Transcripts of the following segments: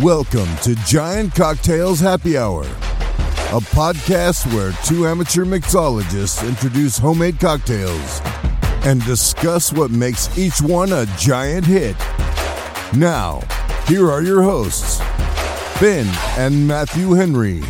Welcome to Giant Cocktails Happy Hour, a podcast where two amateur mixologists introduce homemade cocktails and discuss what makes each one a giant hit. Now, here are your hosts, Ben and Matthew Henry.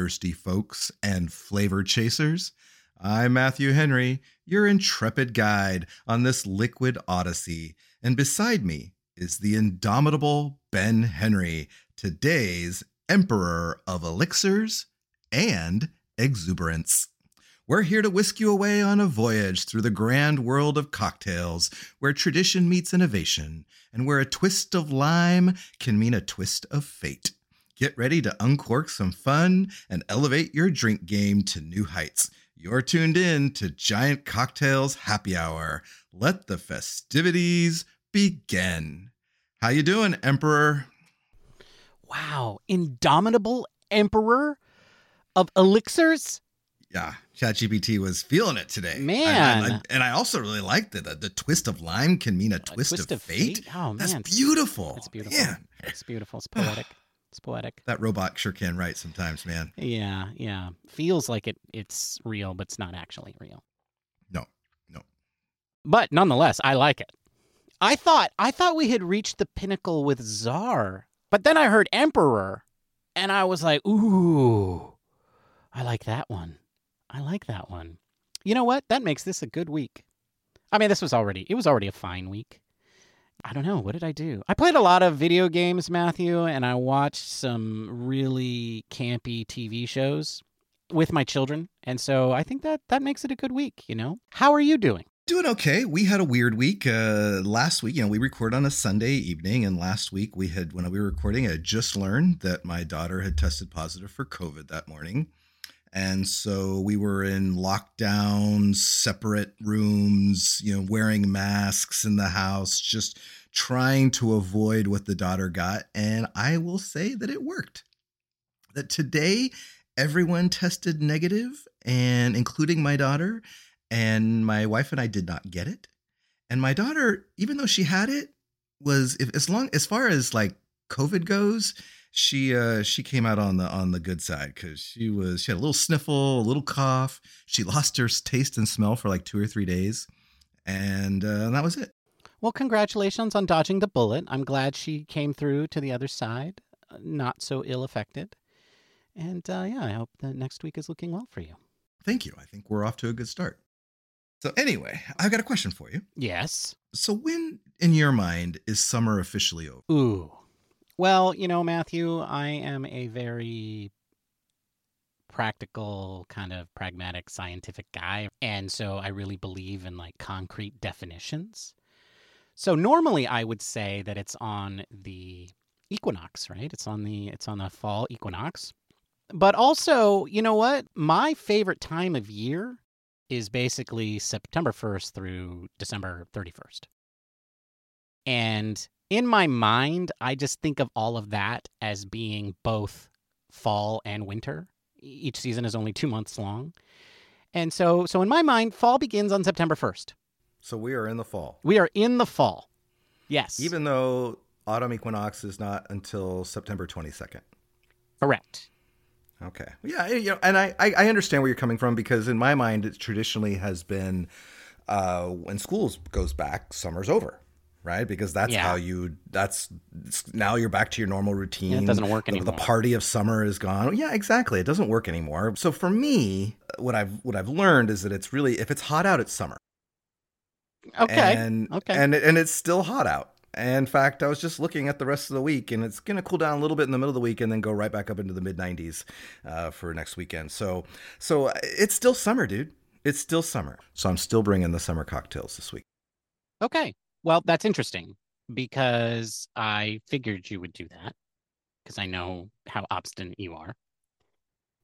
Thirsty folks and flavor chasers. I'm Matthew Henry, your intrepid guide on this liquid odyssey. And beside me is the indomitable Ben Henry, today's emperor of elixirs and exuberance. We're here to whisk you away on a voyage through the grand world of cocktails, where tradition meets innovation, and where a twist of lime can mean a twist of fate. Get ready to uncork some fun and elevate your drink game to new heights. You're tuned in to Giant Cocktails Happy Hour. Let the festivities begin. How you doing, Emperor? Wow, indomitable emperor of elixirs? Yeah, ChatGPT was feeling it today. Man. I- I- and I also really liked it. The, the twist of lime can mean a twist, twist of, fate. fate? Oh, That's man. beautiful. It's beautiful. Man, It's beautiful. It's poetic. It's poetic. that robot sure can write sometimes, man. Yeah, yeah. Feels like it it's real, but it's not actually real. No, no. But nonetheless, I like it. I thought I thought we had reached the pinnacle with Czar, but then I heard Emperor, and I was like, ooh, I like that one. I like that one. You know what? That makes this a good week. I mean, this was already it was already a fine week. I don't know. What did I do? I played a lot of video games, Matthew, and I watched some really campy TV shows with my children. And so I think that that makes it a good week, you know? How are you doing? Doing okay. We had a weird week. Uh, last week, you know, we record on a Sunday evening, and last week we had, when we were recording, I just learned that my daughter had tested positive for COVID that morning. And so we were in lockdown, separate rooms, you know, wearing masks in the house, just trying to avoid what the daughter got. And I will say that it worked. That today, everyone tested negative, and including my daughter, and my wife and I did not get it. And my daughter, even though she had it, was if, as long as far as like COVID goes, she uh she came out on the on the good side because she was she had a little sniffle, a little cough. She lost her taste and smell for like two or three days, and uh, that was it. Well, congratulations on dodging the bullet. I'm glad she came through to the other side, uh, not so ill affected. And uh, yeah, I hope that next week is looking well for you. Thank you. I think we're off to a good start. So anyway, I've got a question for you. Yes. So when in your mind is summer officially over? Ooh. Well, you know, Matthew, I am a very practical, kind of pragmatic, scientific guy. And so I really believe in like concrete definitions. So normally I would say that it's on the equinox, right? It's on the it's on the fall equinox. But also, you know what? My favorite time of year is basically September 1st through December 31st. And in my mind, I just think of all of that as being both fall and winter. Each season is only 2 months long. And so so in my mind, fall begins on September 1st. So we are in the fall. We are in the fall. Yes. Even though autumn equinox is not until September 22nd. correct. Okay. Yeah, you know, and I, I I understand where you're coming from because in my mind it traditionally has been uh, when schools goes back, summer's over, right? Because that's Yeah. how you that's now you're back to your normal routine. Yeah, it doesn't work The- The party of summer is gone. Yeah, exactly. It doesn't work anymore. So for me, what I've what I've learned is that it's really if it's hot out, it's summer. Okay. And, okay. And and it's still hot out. In fact, I was just looking at the rest of the week, and it's going to cool down a little bit in the middle of the week, and then go right back up into the mid 90s uh, for next weekend. So, so uh, it's still summer, dude. It's still summer. So I'm still bringing the summer cocktails this week. Okay. Well, that's interesting because I figured you would do that because I know how obstinate you are.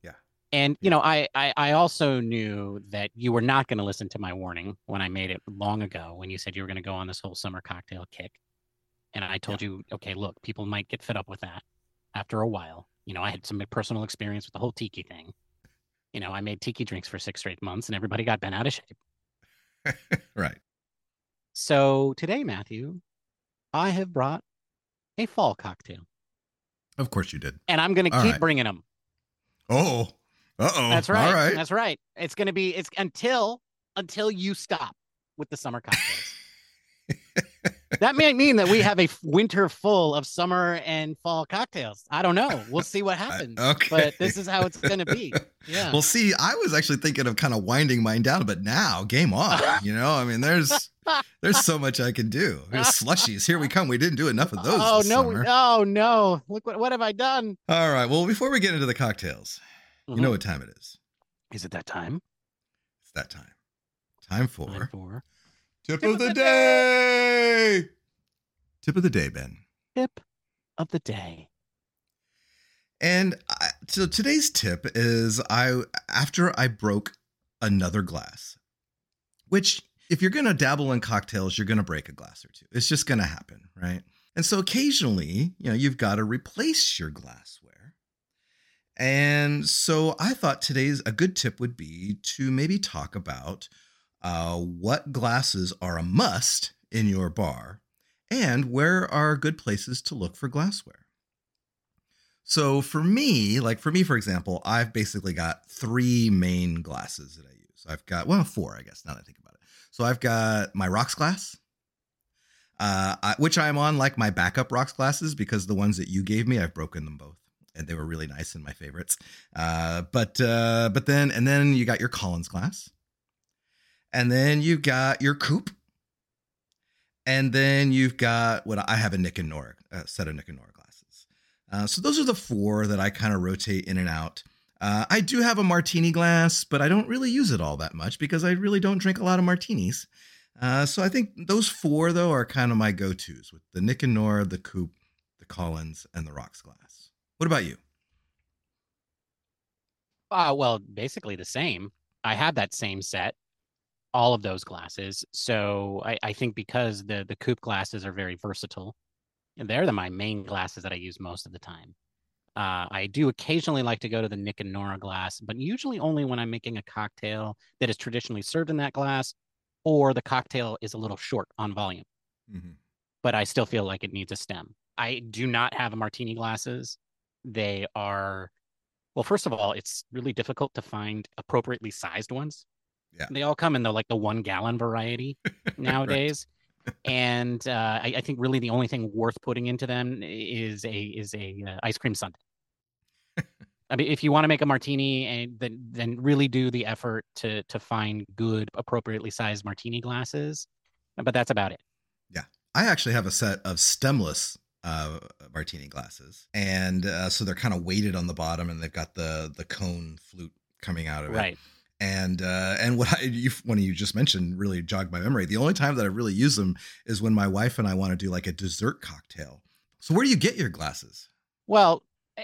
Yeah. And you know, I, I I also knew that you were not going to listen to my warning when I made it long ago when you said you were going to go on this whole summer cocktail kick. And I told you, okay, look, people might get fed up with that after a while. You know, I had some personal experience with the whole tiki thing. you know, I made tiki drinks for six straight months and everybody got bent out of shape. right. So today, Matthew, I have brought a fall cocktail. Of course you did. And I'm going to keep right. bringing them. Oh. Uh oh. That's right. Right. That's right. It's going to be it's until until you stop with the summer cocktails. That might mean that we have a winter full of summer and fall cocktails. I don't know. We'll see what happens. okay. But this is how it's going to be. Yeah. Well, see, I was actually thinking of kind of winding mine down, but now game on. You know, I mean, there's there's so much I can do. There's slushies. Here we come. We didn't do enough of those. oh no! summer. Oh no! Look what what have I done? All right. Well, before we get into the cocktails, you know Mhm. what time it is. Is it that time? It's that time. Time for Time for tip, Tip of the day. Tip of the day, Ben. tip of the day. And I, so today's tip is I after I broke another glass, which if you're going to dabble in cocktails, you're going to break a glass or two. It's just going to happen, right? And so occasionally, you know, you've got to replace your glassware. And so I thought today's a good tip would be to maybe talk about uh, what glasses are a must in your bar and where are good places to look for glassware. So for me, like for me, for example, I've basically got three main glasses that I use. I've got, well, four, I guess, now that I think about it. So I've got my rocks glass, uh, I, which I'm on like my backup rocks glasses because the ones that you gave me, I've broken them both. And they were really nice and my favorites. Uh, but uh, but then and then you got your Collins glass, and then you've got your coupe, and then you've got what I have a Nick and Nora a set of Nick and Nora glasses. Uh, so those are the four that I kind of rotate in and out. Uh, I do have a martini glass, but I don't really use it all that much because I really don't drink a lot of martinis. Uh, so I think those four though are kind of my go-tos with the Nick and Nora, the Coupe, the Collins, and the Rocks glass. What about you? Uh, well, basically the same. I have that same set, all of those glasses. So I, I think because the the coupe glasses are very versatile, they're the my main glasses that I use most of the time. Uh, I do occasionally like to go to the Nick and Nora glass, but usually only when I'm making a cocktail that is traditionally served in that glass, or the cocktail is a little short on volume. Mm-hmm. But I still feel like it needs a stem. I do not have a martini glasses. They are well, first of all, it's really difficult to find appropriately sized ones. Yeah. They all come in the like the one gallon variety nowadays. and uh, I, I think really the only thing worth putting into them is a is a uh, ice cream sundae. I mean, if you want to make a martini, and then then really do the effort to to find good, appropriately sized martini glasses. But that's about it. Yeah, I actually have a set of stemless uh, martini glasses, and uh, so they're kind of weighted on the bottom, and they've got the the cone flute coming out of it. Right. And uh, and what I you, when you just mentioned really jogged my memory. The only time that I really use them is when my wife and I want to do like a dessert cocktail. So where do you get your glasses? Well,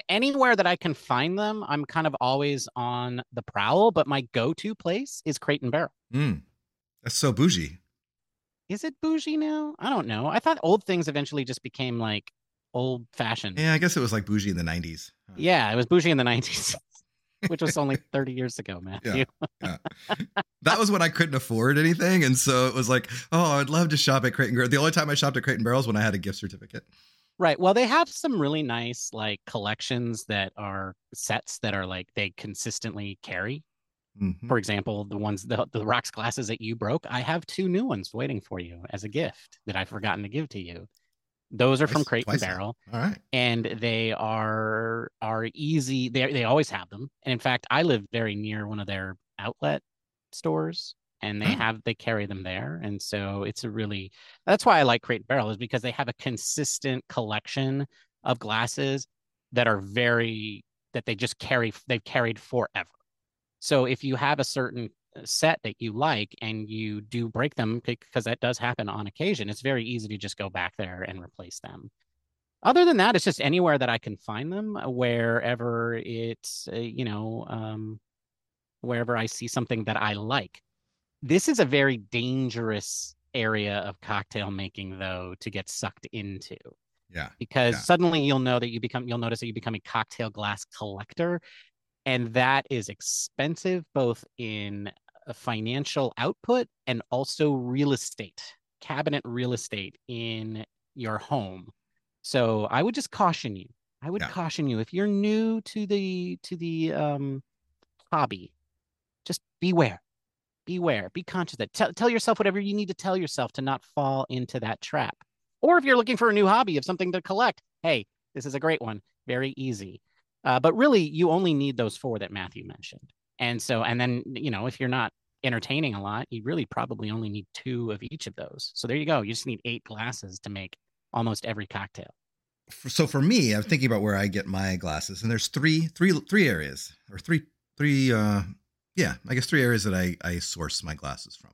anywhere that I can find them, I'm kind of always on the prowl. But my go-to place is Crate and Barrel. Mm, that's so bougie. Is it bougie now? I don't know. I thought old things eventually just became like old fashioned. Yeah, I guess it was like bougie in the '90s. Huh. Yeah, it was bougie in the 90s, which was only 30 years ago, Matthew. that was when I couldn't afford anything, and so it was like, oh, I'd love to shop at Crate and Barrel. The only time I shopped at Crate and Barrel when I had a gift certificate. Right. Well, they have some really nice like collections that are sets that are like they consistently carry. Mhm. For example, the ones the the rocks glasses that you broke, I have two new ones waiting for you as a gift that I've forgotten to give to you. Those are from Crate and. Barrel. All right. and they are are easy they they always have them and in fact i live very near one of their outlet stores and they Oh. have they carry them there and so it's a really that's why i like crate and barrel is because they have a consistent collection of glasses that are very that they just carry they've carried forever so if you have a certain set that you like and you do break them because that does happen on occasion it's very easy to just go back there and replace them other than that, it's just anywhere that I can find them, uh, wherever it's, uh, you know, um, wherever I see something that I like. This is a very dangerous area of cocktail making, though, to get sucked into Yeah. because Yeah. suddenly you'll know that you become, you'll notice that you become a cocktail glass collector. And that is expensive both in financial output and also real estate, cabinet real estate in your home. So I would just caution you. I would yeah. caution you if you're new to the to the um, hobby, just beware, beware, be conscious that tell, tell yourself whatever you need to tell yourself to not fall into that trap. Or if you're looking for a new hobby of something to collect, hey, this is a great one, very easy. Uh, but really, you only need those four that Matthew mentioned. And so, and then, you know, if you're not entertaining a lot, you really probably only need two of each of those. So there you go. You just need eight glasses to make almost every cocktail. So for me, I'm thinking about where I get my glasses, and there's three, three, three areas, or three, three, uh, yeah, I guess three areas that I I source my glasses from.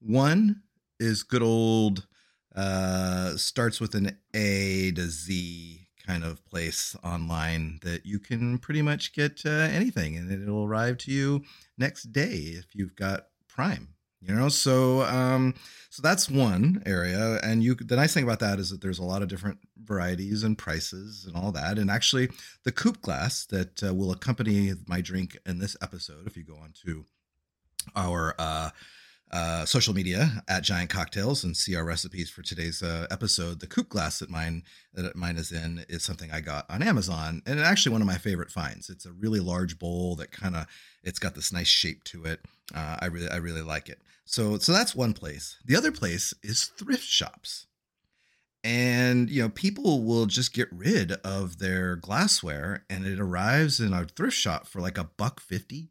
One is good old, uh, starts with an A to Z kind of place online that you can pretty much get uh, anything and it'll arrive to you next day if you've got Prime. You know, so um, so that's one area, and you. The nice thing about that is that there's a lot of different varieties and prices and all that. And actually, the coupe glass that uh, will accompany my drink in this episode, if you go on to our uh, uh, social media at Giant Cocktails and see our recipes for today's uh, episode. The coupe glass that mine that mine is in is something I got on Amazon, and actually one of my favorite finds. It's a really large bowl that kind of it's got this nice shape to it. Uh, I really I really like it. So so that's one place. The other place is thrift shops. And you know, people will just get rid of their glassware and it arrives in a thrift shop for like a buck 50,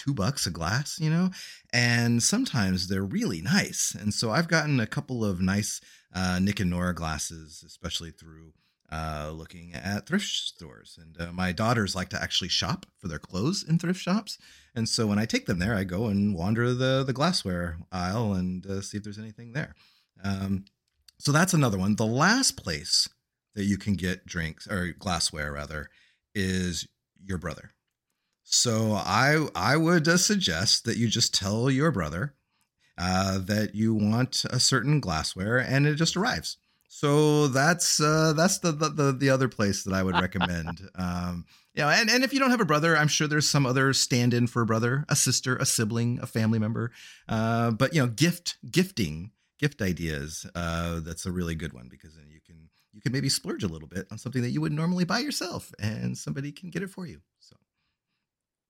two bucks a glass, you know, and sometimes they're really nice. And so I've gotten a couple of nice uh, Nick and Nora glasses, especially through uh, looking at thrift stores. And uh, my daughters like to actually shop for their clothes in thrift shops. And so when I take them there, I go and wander the the glassware aisle and uh, see if there's anything there. Um, so that's another one. The last place that you can get drinks or glassware rather is your brother. So I I would uh, suggest that you just tell your brother uh, that you want a certain glassware, and it just arrives. So that's uh, that's the, the the other place that I would recommend. um, you know, and, and if you don't have a brother, I'm sure there's some other stand-in for a brother, a sister, a sibling, a family member. Uh, but you know, gift gifting, gift ideas. Uh, that's a really good one because then you can you can maybe splurge a little bit on something that you would normally buy yourself, and somebody can get it for you. So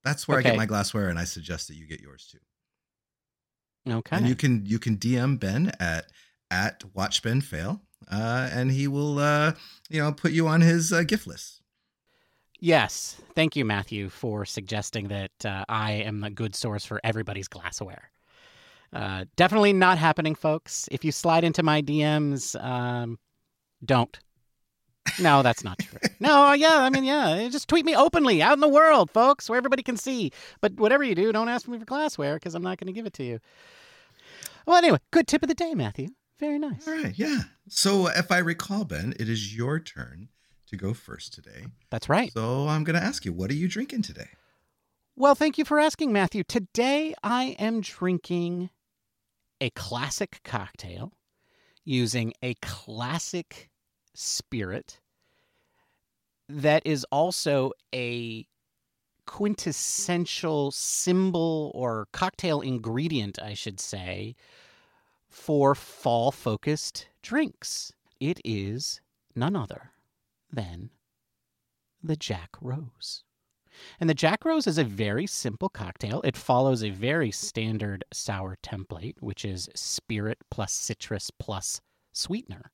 that's where okay. I get my glassware, and I suggest that you get yours too. Okay. And you can you can DM Ben at at Watch Ben Fail, uh, and he will uh, you know put you on his uh, gift list. Yes, thank you, Matthew, for suggesting that uh, I am a good source for everybody's glassware. Uh, definitely not happening, folks. If you slide into my DMs, um, don't. No, that's not true. no, uh, yeah, I mean, yeah, just tweet me openly out in the world, folks, where everybody can see. But whatever you do, don't ask me for glassware because I'm not going to give it to you. Well, anyway, good tip of the day, Matthew. Very nice. All right, yeah. So, if I recall, Ben, it is your turn to go first today. That's right. So, I'm going to ask you, what are you drinking today? Well, thank you for asking, Matthew. Today, I am drinking a classic cocktail using a classic spirit that is also a quintessential symbol or cocktail ingredient, I should say, for fall focused drinks. It is none other than the Jack Rose. And the Jack Rose is a very simple cocktail. It follows a very standard sour template, which is spirit plus citrus plus sweetener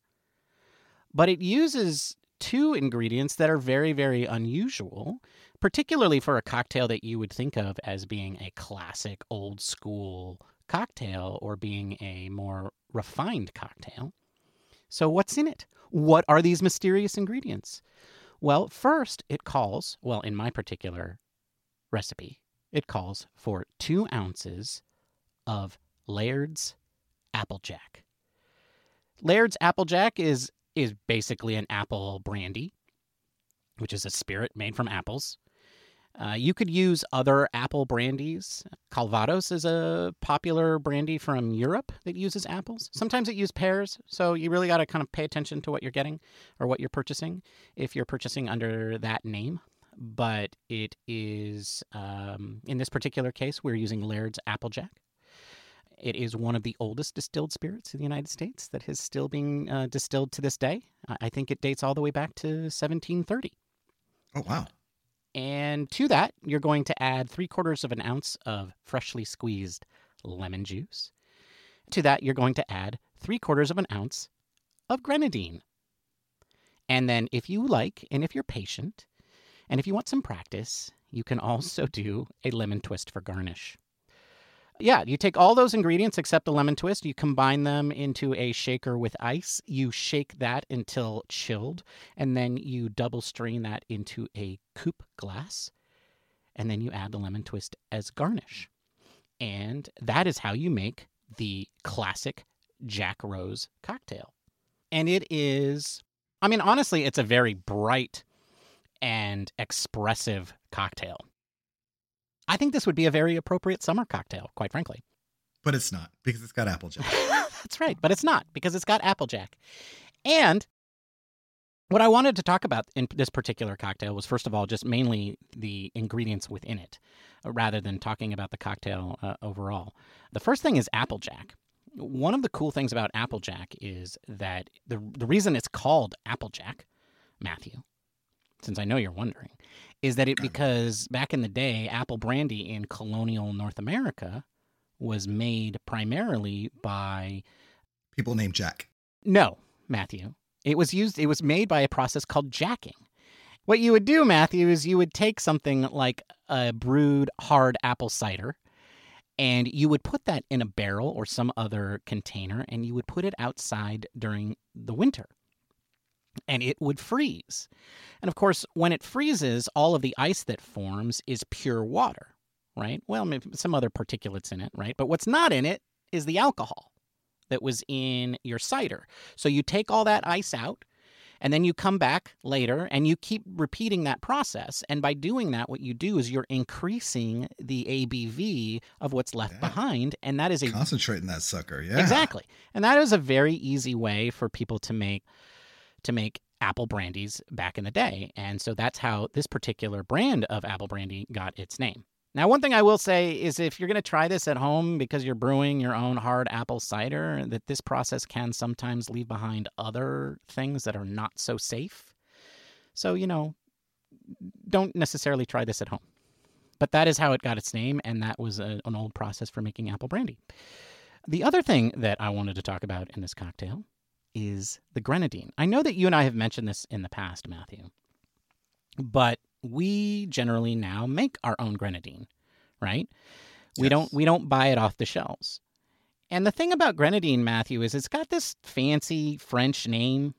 but it uses two ingredients that are very, very unusual, particularly for a cocktail that you would think of as being a classic old school cocktail or being a more refined cocktail. So, what's in it? What are these mysterious ingredients? Well, first, it calls, well, in my particular recipe, it calls for two ounces of Laird's Applejack. Laird's Applejack is is basically an apple brandy, which is a spirit made from apples. Uh, you could use other apple brandies. Calvados is a popular brandy from Europe that uses apples. Sometimes it uses pears, so you really got to kind of pay attention to what you're getting or what you're purchasing if you're purchasing under that name but it is, um, in this particular case, we're using Laird's Applejack. It is one of the oldest distilled spirits in the United States that is still being uh, distilled to this day. I think it dates all the way back to 1730. Oh, wow. And to that, you're going to add three quarters of an ounce of freshly squeezed lemon juice. To that, you're going to add three quarters of an ounce of grenadine. And then, if you like, and if you're patient, and if you want some practice, you can also do a lemon twist for garnish. Yeah, you take all those ingredients except the lemon twist, you combine them into a shaker with ice, you shake that until chilled, and then you double strain that into a coupe glass, and then you add the lemon twist as garnish. And that is how you make the classic Jack Rose cocktail. And it is, I mean, honestly, it's a very bright and expressive cocktail. I think this would be a very appropriate summer cocktail, quite frankly. But it's not because it's got Applejack. That's right, but it's not because it's got Applejack. And what I wanted to talk about in this particular cocktail was, first of all, just mainly the ingredients within it, uh, rather than talking about the cocktail uh, overall. The first thing is Applejack. One of the cool things about Applejack is that the, the reason it's called Applejack, Matthew, since I know you're wondering, is that it because back in the day, apple brandy in colonial North America was made primarily by people named Jack. No, Matthew. It was used it was made by a process called jacking. What you would do, Matthew, is you would take something like a brewed hard apple cider and you would put that in a barrel or some other container and you would put it outside during the winter and it would freeze. And of course, when it freezes, all of the ice that forms is pure water, right? Well, maybe some other particulates in it, right? But what's not in it is the alcohol that was in your cider. So you take all that ice out. And then you come back later and you keep repeating that process. And by doing that, what you do is you're increasing the ABV of what's left Yeah. behind. And that is a Concentrating that sucker. Yeah. Exactly. And that is a very easy way for people to make to make apple brandies back in the day. And so that's how this particular brand of apple brandy got its name. Now, one thing I will say is if you're going to try this at home because you're brewing your own hard apple cider, that this process can sometimes leave behind other things that are not so safe. So, you know, don't necessarily try this at home. But that is how it got its name, and that was a, an old process for making apple brandy. The other thing that I wanted to talk about in this cocktail is the grenadine. I know that you and I have mentioned this in the past, Matthew, but we generally now make our own grenadine, right? We Yes. don't we don't buy it off the shelves. And the thing about grenadine, Matthew, is it's got this fancy French name,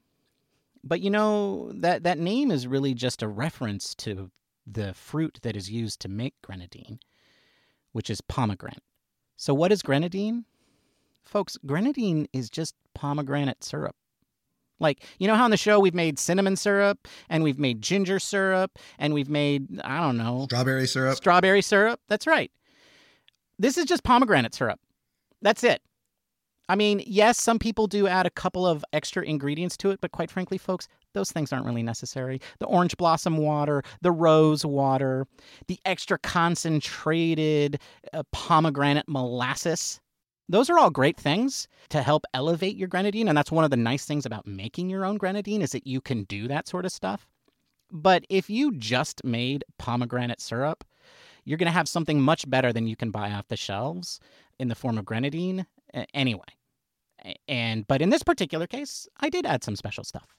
but you know that that name is really just a reference to the fruit that is used to make grenadine, which is pomegranate. So what is grenadine? Folks, grenadine is just pomegranate syrup. Like, you know how on the show we've made cinnamon syrup and we've made ginger syrup and we've made, I don't know, Strawberry syrup. strawberry syrup? That's right. This is just pomegranate syrup. That's it. I mean, yes, some people do add a couple of extra ingredients to it, but quite frankly, folks, those things aren't really necessary. The orange blossom water, the rose water, the extra concentrated uh, pomegranate molasses. Those are all great things to help elevate your grenadine, and that's one of the nice things about making your own grenadine is that you can do that sort of stuff. But if you just made pomegranate syrup, you're going to have something much better than you can buy off the shelves in the form of grenadine anyway. And but in this particular case, I did add some special stuff.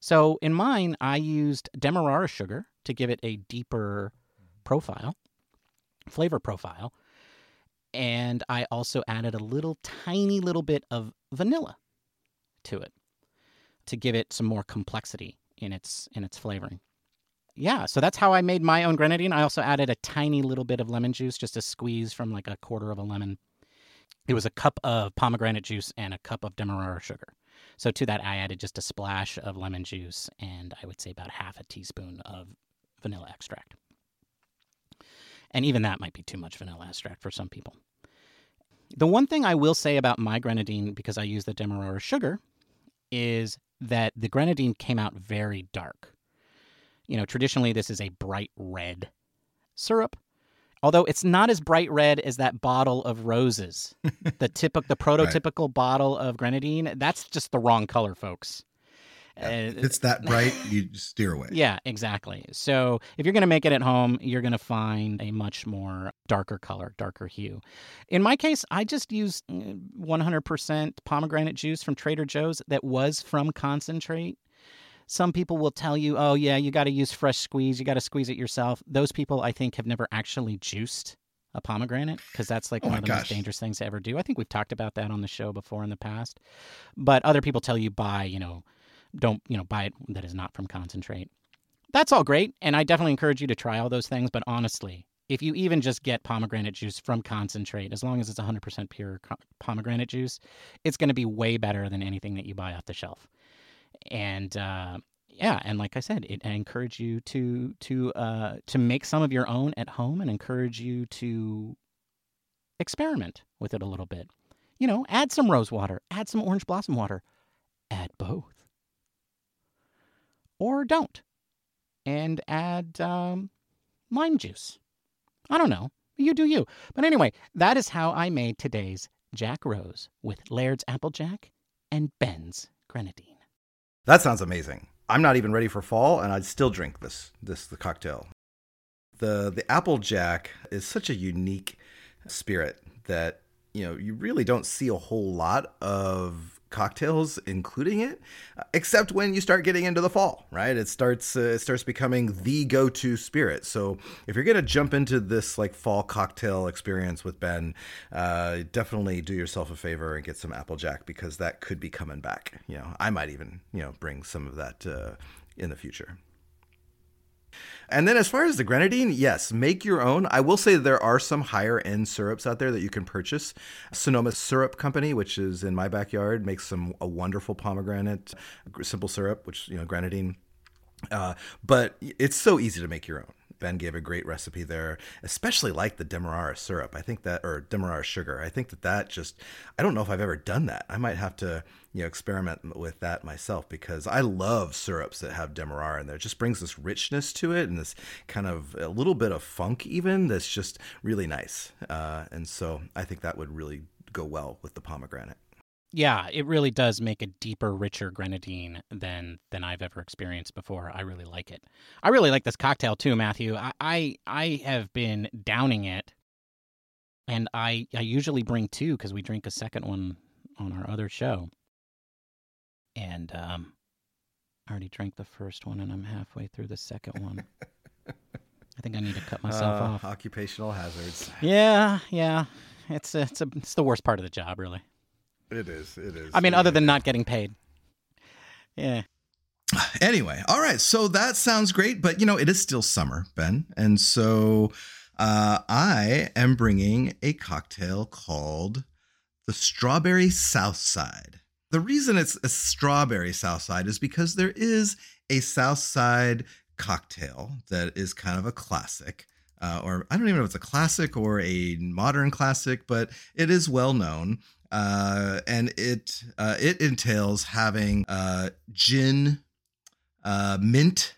So in mine, I used demerara sugar to give it a deeper profile, flavor profile, and I also added a little tiny little bit of vanilla to it to give it some more complexity in its in its flavoring. Yeah, so that's how I made my own grenadine. I also added a tiny little bit of lemon juice, just a squeeze from like a quarter of a lemon. It was a cup of pomegranate juice and a cup of demerara sugar. So to that, I added just a splash of lemon juice and I would say about half a teaspoon of vanilla extract. And even that might be too much vanilla extract for some people. The one thing I will say about my grenadine, because I use the demerara sugar, is that the grenadine came out very dark. You know, traditionally this is a bright red syrup. Although it's not as bright red as that bottle of Rose's, the typical, the prototypical right. bottle of grenadine. That's just the wrong color, folks. Yeah, uh, if it's that bright, you steer away. Yeah, exactly. So if you're going to make it at home, you're going to find a much more darker color, darker hue. In my case, I just used 100% pomegranate juice from Trader Joe's that was from concentrate. Some people will tell you, oh, yeah, you got to use fresh squeeze. You got to squeeze it yourself. Those people, I think, have never actually juiced a pomegranate because that's like oh one of the gosh. most dangerous things to ever do. I think we've talked about that on the show before in the past. But other people tell you buy, you know, don't, you know, buy it that is not from concentrate. That's all great. And I definitely encourage you to try all those things. But honestly, if you even just get pomegranate juice from concentrate, as long as it's 100% pure pomegranate juice, it's going to be way better than anything that you buy off the shelf and uh, yeah, and like I said, it, I encourage you to to uh, to make some of your own at home, and encourage you to experiment with it a little bit. You know, add some rose water, add some orange blossom water, add both, or don't, and add um, lime juice. I don't know. You do you. But anyway, that is how I made today's Jack Rose with Laird's Applejack and Ben's Grenadine. That sounds amazing. I'm not even ready for fall, and I'd still drink this this the cocktail. The the Applejack is such a unique spirit that you know you really don't see a whole lot of cocktails including it except when you start getting into the fall right? It starts uh, it starts becoming the go-to spirit. So if you're going to jump into this like fall cocktail experience with ben uh, definitely do yourself a favor and get some applejack because that could be coming back. You know i might even you know bring some of that uh, in the future and then as far as the grenadine, yes, make your own. I will say there are some higher end syrups out there that you can purchase. Sonoma Syrup Company, which is in my backyard, makes some a wonderful pomegranate simple syrup, which you know grenadine. Uh, but it's so easy to make your own. Ben gave a great recipe there, especially like the demerara syrup. I think that, or demerara sugar. I think that that just, I don't know if I've ever done that. I might have to, you know, experiment with that myself because I love syrups that have demerara in there. It just brings this richness to it and this kind of a little bit of funk even that's just really nice. Uh, and so I think that would really go well with the pomegranate yeah, it really does make a deeper, richer grenadine than than I've ever experienced before. I really like it. I really like this cocktail too, Matthew. I I, I have been downing it, and I I usually bring two because we drink a second one on our other show. And um, I already drank the first one, and I'm halfway through the second one. I think I need to cut myself uh, off. Occupational hazards. Yeah, yeah. It's a, it's a, it's the worst part of the job, really. It is. It is. I mean, other than not getting paid. Yeah. Anyway, all right. So that sounds great, but you know, it is still summer, Ben, and so uh, I am bringing a cocktail called the Strawberry Southside. The reason it's a Strawberry Southside is because there is a Southside cocktail that is kind of a classic. Uh, or I don't even know if it's a classic or a modern classic, but it is well known uh, and it uh, it entails having uh, gin, uh, mint,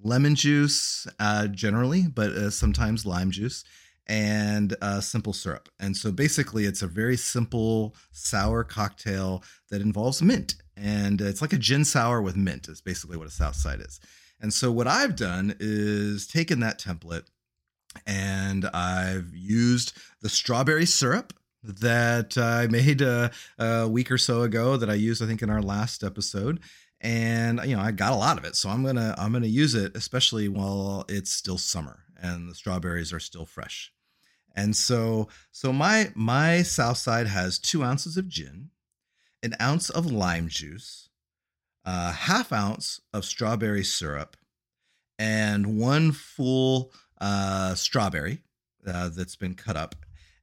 lemon juice, uh, generally, but uh, sometimes lime juice, and simple syrup. And so basically, it's a very simple sour cocktail that involves mint, and it's like a gin sour with mint. Is basically what a Southside is. And so what I've done is taken that template and I've used the strawberry syrup that I made a, a, week or so ago that I used, I think, in our last episode. And you know, I got a lot of it, so I'm gonna I'm gonna use it, especially while it's still summer and the strawberries are still fresh. And so, so my my south side has two ounces of gin, an ounce of lime juice, a half ounce of strawberry syrup, and one full uh, strawberry uh, that's been cut up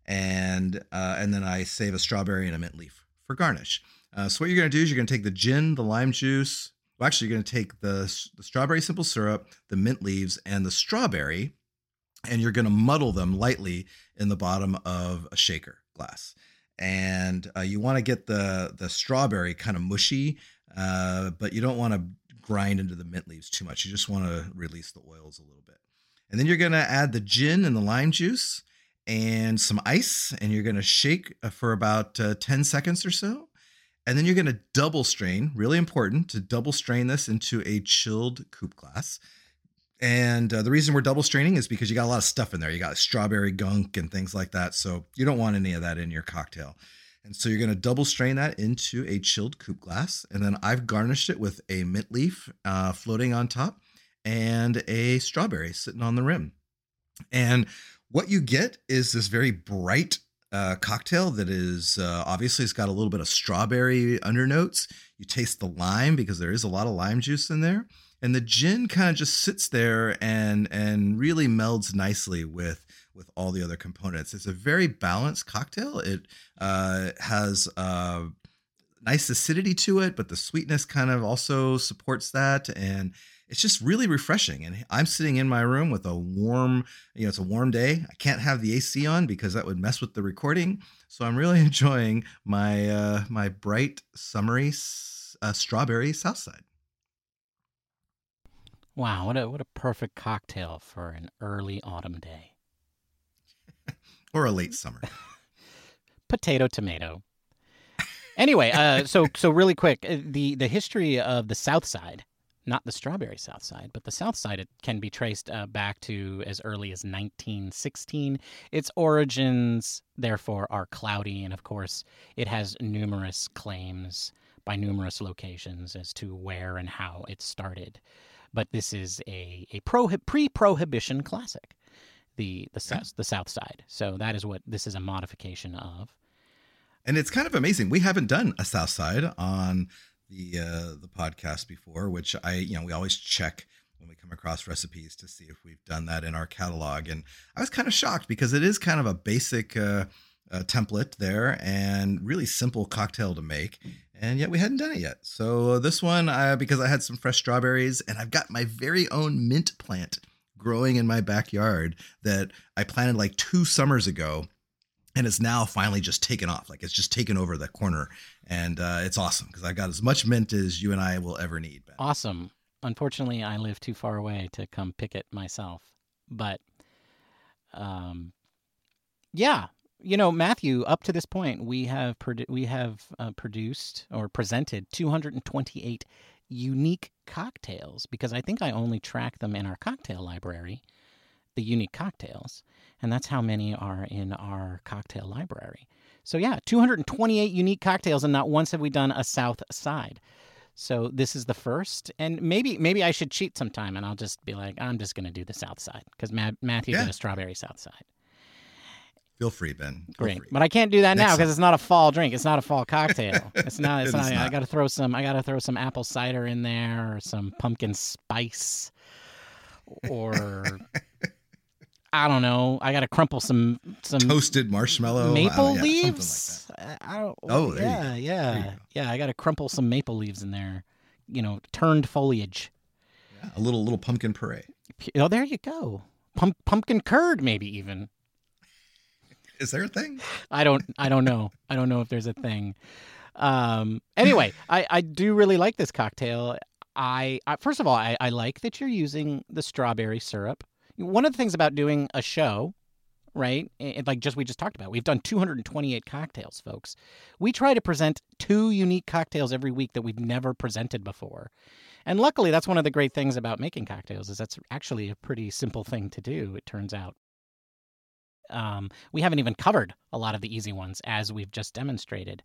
and uh, and then I save a strawberry and a mint leaf for garnish. Uh, so what you're going to do is you're going to take the gin, the lime juice. Well, actually, you're going to take the, the strawberry simple syrup, the mint leaves, and the strawberry, and you're going to muddle them lightly in the bottom of a shaker glass. And uh, you want to get the the strawberry kind of mushy, uh, but you don't want to grind into the mint leaves too much. You just want to release the oils a little bit. And then you're going to add the gin and the lime juice and some ice, and you're going to shake uh, for about uh, 10 seconds or so. And then you're going to double strain, really important to double strain this into a chilled coupe glass. And uh, the reason we're double straining is because you got a lot of stuff in there. You got strawberry gunk and things like that. So you don't want any of that in your cocktail. And so you're going to double strain that into a chilled coupe glass. And then I've garnished it with a mint leaf uh, floating on top and a strawberry sitting on the rim. And what you get is this very bright uh, cocktail that is uh, obviously it's got a little bit of strawberry undernotes. You taste the lime because there is a lot of lime juice in there and the gin kind of just sits there and and really melds nicely with with all the other components. It's a very balanced cocktail. It uh, has uh, nice acidity to it, but the sweetness kind of also supports that, and it's just really refreshing. And I'm sitting in my room with a warm, you know, it's a warm day. I can't have the AC on because that would mess with the recording. So I'm really enjoying my uh, my bright summery uh, strawberry Southside. Wow, what a what a perfect cocktail for an early autumn day. or a late summer. Potato tomato. Anyway, uh, so so really quick, uh, the the history of the South Side, not the strawberry South Side, but the South Side, it can be traced uh, back to as early as 1916. Its origins, therefore, are cloudy, and of course, it has numerous claims by numerous locations as to where and how it started but this is a a prohib- pre-prohibition classic, the the south the South Side. So that is what this is a modification of. And it's kind of amazing. We haven't done a South Side on the uh, the podcast before, which I you know we always check when we come across recipes to see if we've done that in our catalog. And I was kind of shocked because it is kind of a basic uh, uh, template there and really simple cocktail to make and yet we hadn't done it yet. So this one, uh, because I had some fresh strawberries and I've got my very own mint plant growing in my backyard that I planted like two summers ago, and it's now finally just taken off. Like it's just taken over the corner, and uh, it's awesome because I got as much mint as you and I will ever need. Ben. Awesome. Unfortunately, I live too far away to come pick it myself, but um, yeah, you know, Matthew, up to this point, we have produ- we have uh, produced or presented 228 unique cocktails because I think I only track them in our cocktail library, the unique cocktails, and that's how many are in our cocktail library. So yeah, 228 unique cocktails, and not once have we done a South Side. So this is the first, and maybe maybe I should cheat sometime, and I'll just be like, I'm just going to do the South Side because Ma- Matthew yeah. did a strawberry South Side. Feel free, Ben. Feel Great, free. but I can't do that Next now because it's not a fall drink. It's not a fall cocktail. It's not. It's it not, not. I got to throw some. I got to throw some apple cider in there, or some pumpkin spice, or I don't know. I got to crumple some some toasted marshmallow, maple yeah, leaves. Like I don't. Oh, yeah, yeah, yeah. I got to crumple some maple leaves in there. You know, turned foliage. Yeah, a little little pumpkin puree. Oh, there you go. Pump, pumpkin curd, maybe even. Is there a thing? I don't. I don't know. I don't know if there's a thing. Um. Anyway, I I do really like this cocktail. I, I first of all, I, I like that you're using the strawberry syrup. One of the things about doing a show right? Like just we just talked about. We've done 228 cocktails, folks. We try to present two unique cocktails every week that we've never presented before. And luckily, that's one of the great things about making cocktails is that's actually a pretty simple thing to do. It turns out. Um, we haven't even covered a lot of the easy ones as we've just demonstrated.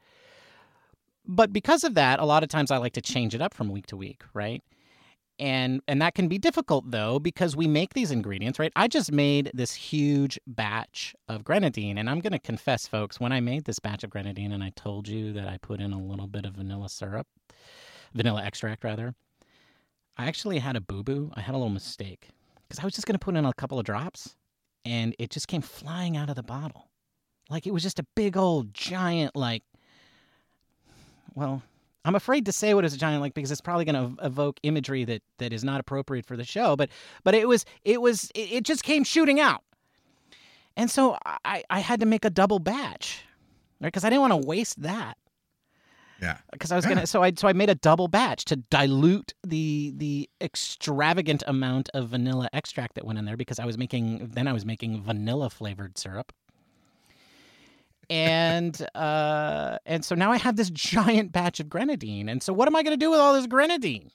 But because of that, a lot of times I like to change it up from week to week, right? And and that can be difficult though because we make these ingredients, right? I just made this huge batch of grenadine and I'm going to confess folks, when I made this batch of grenadine and I told you that I put in a little bit of vanilla syrup, vanilla extract rather, I actually had a boo-boo. I had a little mistake because I was just going to put in a couple of drops and it just came flying out of the bottle. Like it was just a big old giant, like, well, I'm afraid to say what is a giant like because it's probably going to evoke imagery that that is not appropriate for the show. But but it was it was it, it just came shooting out, and so I I had to make a double batch, right? Because I didn't want to waste that. Yeah. because I was Yeah. gonna. So I so I made a double batch to dilute the the extravagant amount of vanilla extract that went in there because I was making then I was making vanilla flavored syrup. And uh and so now I have this giant batch of grenadine. And so what am I gonna do with all this grenadine?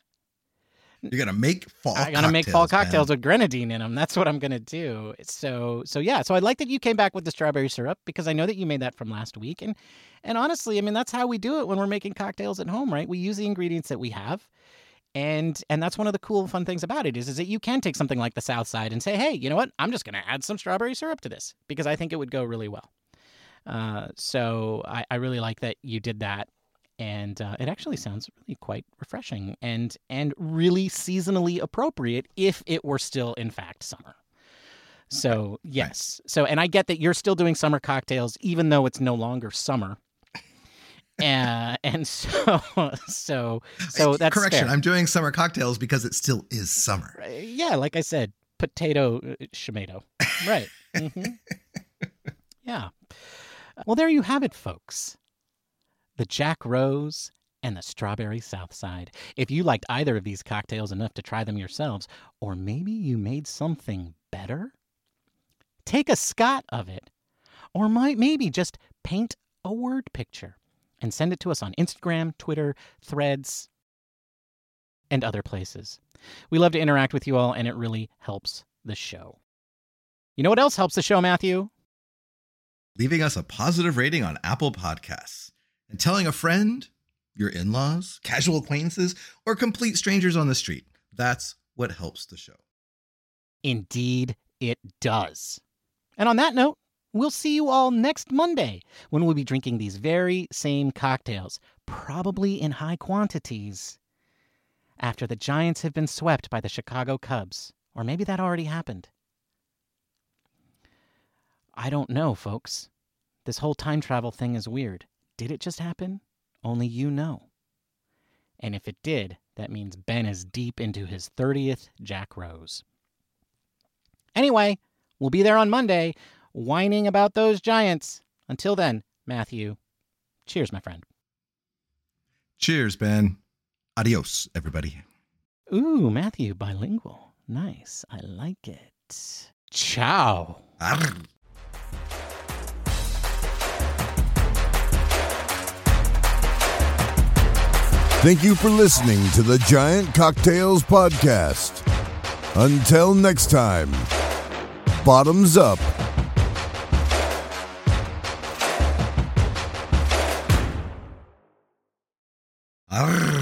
You're gonna make fall. I'm gonna make fall cocktails, cocktails with grenadine in them. That's what I'm gonna do. So so yeah. So I like that you came back with the strawberry syrup because I know that you made that from last week. And and honestly, I mean that's how we do it when we're making cocktails at home, right? We use the ingredients that we have. And and that's one of the cool fun things about it is is that you can take something like the South Side and say, hey, you know what? I'm just gonna add some strawberry syrup to this because I think it would go really well. Uh, so I, I really like that you did that and uh, it actually sounds really quite refreshing and and really seasonally appropriate if it were still in fact summer. So yes, so and I get that you're still doing summer cocktails even though it's no longer summer. Uh, and so so so that's correction. fair. I'm doing summer cocktails because it still is summer. Uh, yeah, like I said, potato uh, tomato. Right. Mhm. yeah. Well, there you have it, folks. The Jack Rose and the Strawberry Southside. If you liked either of these cocktails enough to try them yourselves, or maybe you made something better, take a scot of it, or might maybe just paint a word picture and send it to us on Instagram, Twitter, Threads, and other places. We love to interact with you all, and it really helps the show. You know what else helps the show, Matthew? Leaving us a positive rating on Apple Podcasts and telling a friend, your in-laws, casual acquaintances, or complete strangers on the street. That's what helps the show. Indeed, it does. And on that note, we'll see you all next Monday when we'll be drinking these very same cocktails, probably in high quantities, after the Giants have been swept by the Chicago Cubs. Or maybe that already happened. I don't know, folks. This whole time travel thing is weird. Did it just happen? Only you know. And if it did, that means Ben is deep into his 30th Jack Rose. Anyway, we'll be there on Monday, whining about those giants. Until then, Matthew, cheers, my friend. Cheers, Ben. Adios, everybody. Ooh, Matthew, bilingual. Nice. I like it. Ciao. Arr. Thank you for listening to the Giant Cocktails Podcast. Until next time, bottoms up. Arr.